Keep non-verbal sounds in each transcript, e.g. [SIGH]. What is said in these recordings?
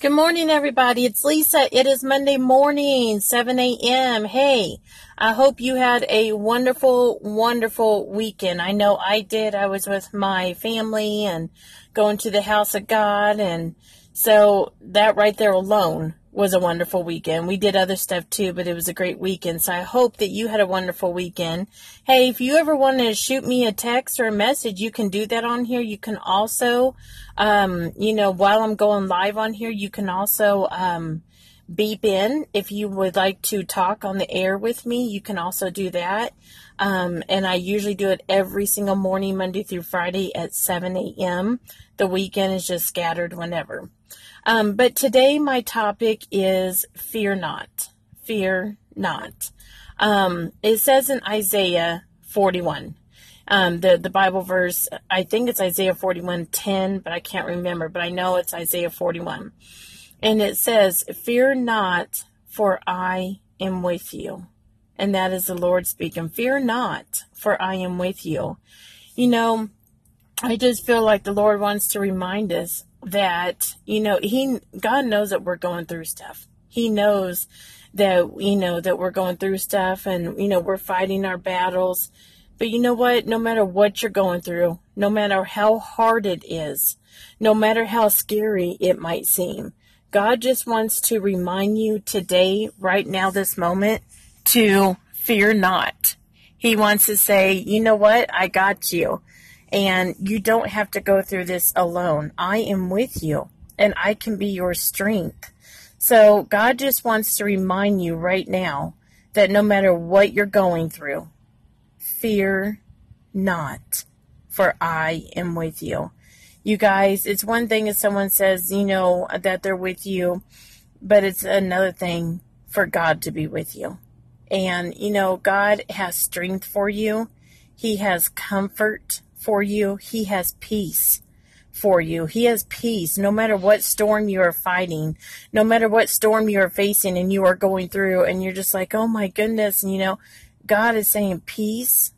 Good morning, everybody. It's Lisa. It is Monday morning, 7 a.m. Hey, I hope you had a wonderful, wonderful weekend. I know I did. I was with my family and going to the house of God. And so that right there alone was a wonderful weekend. We did other stuff too, but it was a great weekend. So I hope that you had a wonderful weekend. Hey, if you ever want to shoot me a text or a message, you can do that on here. You can also, um, you know, while I'm going live on here, you can also, um, beep in if you would like to talk on the air with me you can also do that um, and i usually do it every single morning monday through friday at 7 a.m the weekend is just scattered whenever um, but today, my topic is fear not. Fear not. Um, it says in Isaiah 41. Um, the, the Bible verse, I think it's Isaiah 41 10, but I can't remember, but I know it's Isaiah 41. And it says, Fear not, for I am with you. And that is the Lord speaking. Fear not, for I am with you. You know, I just feel like the Lord wants to remind us that you know he god knows that we're going through stuff. He knows that you know that we're going through stuff and you know we're fighting our battles. But you know what? No matter what you're going through no matter how hard it is no matter how scary it might seem god just wants to remind you today right now this moment to fear not. He wants to say you know what? I got you and you don't have to go through this alone. I am with you and I can be your strength. So God just wants to remind you right now that no matter what you're going through, fear not, for I am with you. You guys, it's one thing if someone says, you know, that they're with you, but it's another thing for God to be with you. And, you know, God has strength for you. He has comfort for you. He has peace for you. He has peace no matter what storm you are fighting, no matter what storm you are facing and you are going through, and you're just like, oh my goodness. And you know, God is saying, peace,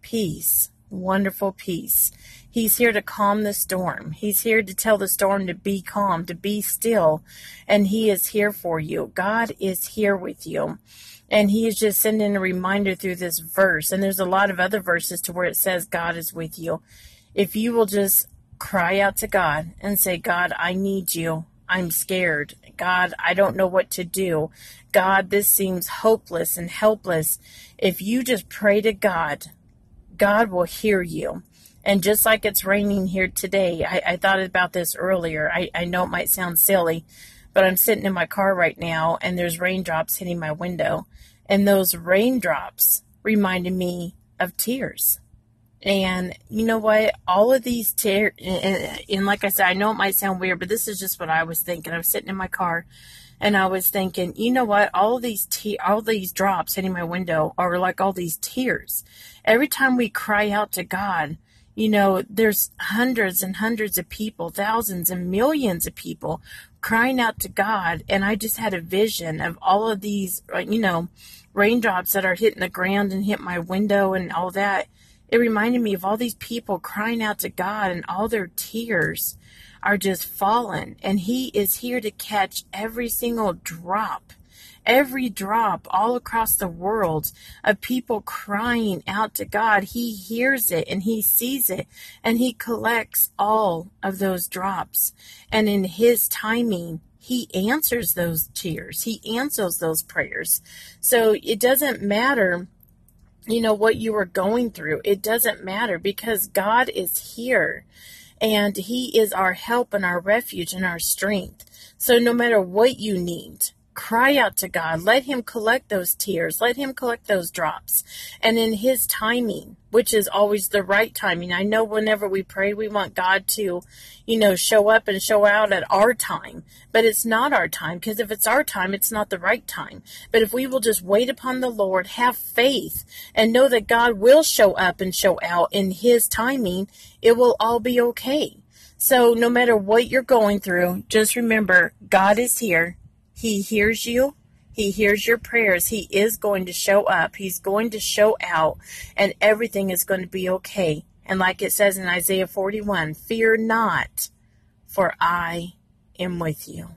peace, wonderful peace. He's here to calm the storm. He's here to tell the storm to be calm, to be still. And He is here for you. God is here with you. And he is just sending a reminder through this verse. And there's a lot of other verses to where it says God is with you. If you will just cry out to God and say, God, I need you. I'm scared. God, I don't know what to do. God, this seems hopeless and helpless. If you just pray to God, God will hear you. And just like it's raining here today, I, I thought about this earlier. I, I know it might sound silly, but I'm sitting in my car right now and there's raindrops hitting my window. And those raindrops reminded me of tears. And you know what? All of these tears, and, and, like I said, I know it might sound weird, but this is just what I was thinking. I was sitting in my car and I was thinking, you know what? All these te- all these drops hitting my window are like all these tears. Every time we cry out to God, you know, there's hundreds and hundreds of people, thousands and millions of people crying out to God. And I just had a vision of all of these, you know, raindrops that are hitting the ground and hit my window and all that. It reminded me of all these people crying out to God and all their tears are just fallen, And He is here to catch every single drop every drop all across the world of people crying out to God. He hears it and he sees it and he collects all of those drops. And in his timing, he answers those tears. He answers those prayers. So it doesn't matter you know what you are going through. It doesn't matter because God is here and He is our help and our refuge and our strength. So no matter what you need, Cry out to God. Let Him collect those tears. Let Him collect those drops. And in His timing, which is always the right timing. I know whenever we pray, we want God to, you know, show up and show out at our time. But it's not our time because if it's our time, it's not the right time. But if we will just wait upon the Lord, have faith, and know that God will show up and show out in His timing, it will all be okay. So no matter what you're going through, just remember God is here. He hears you. He hears your prayers. He is going to show up. He's going to show out, and everything is going to be okay. And like it says in Isaiah 41, fear not, for I am with you.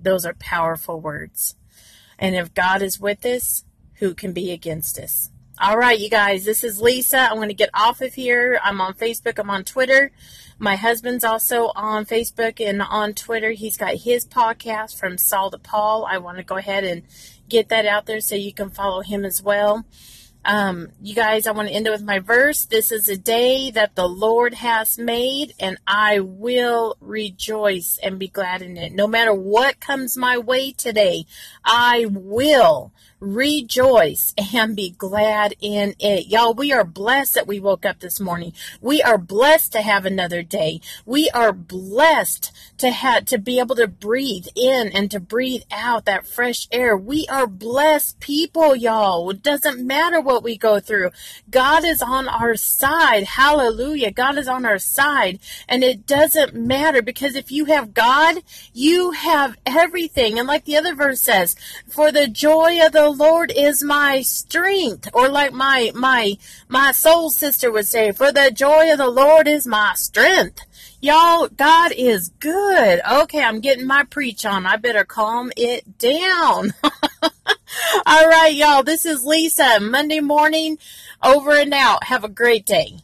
Those are powerful words. And if God is with us, who can be against us? All right, you guys, this is Lisa. I'm going to get off of here. I'm on Facebook, I'm on Twitter. My husband's also on Facebook and on Twitter. He's got his podcast from Saul to Paul. I want to go ahead and get that out there so you can follow him as well. Um, you guys, I want to end it with my verse. This is a day that the Lord has made, and I will rejoice and be glad in it. No matter what comes my way today, I will rejoice and be glad in it. Y'all, we are blessed that we woke up this morning. We are blessed to have another day. We are blessed to have to be able to breathe in and to breathe out that fresh air. We are blessed people, y'all. It doesn't matter what we go through. God is on our side. Hallelujah. God is on our side. And it doesn't matter because if you have God, you have everything. And like the other verse says, for the joy of the Lord is my strength. Or like my, my, my soul sister would say, for the joy of the Lord is my strength. Y'all, God is good. Okay, I'm getting my preach on. I better calm it down. [LAUGHS] All right, y'all. This is Lisa. Monday morning, over and out. Have a great day.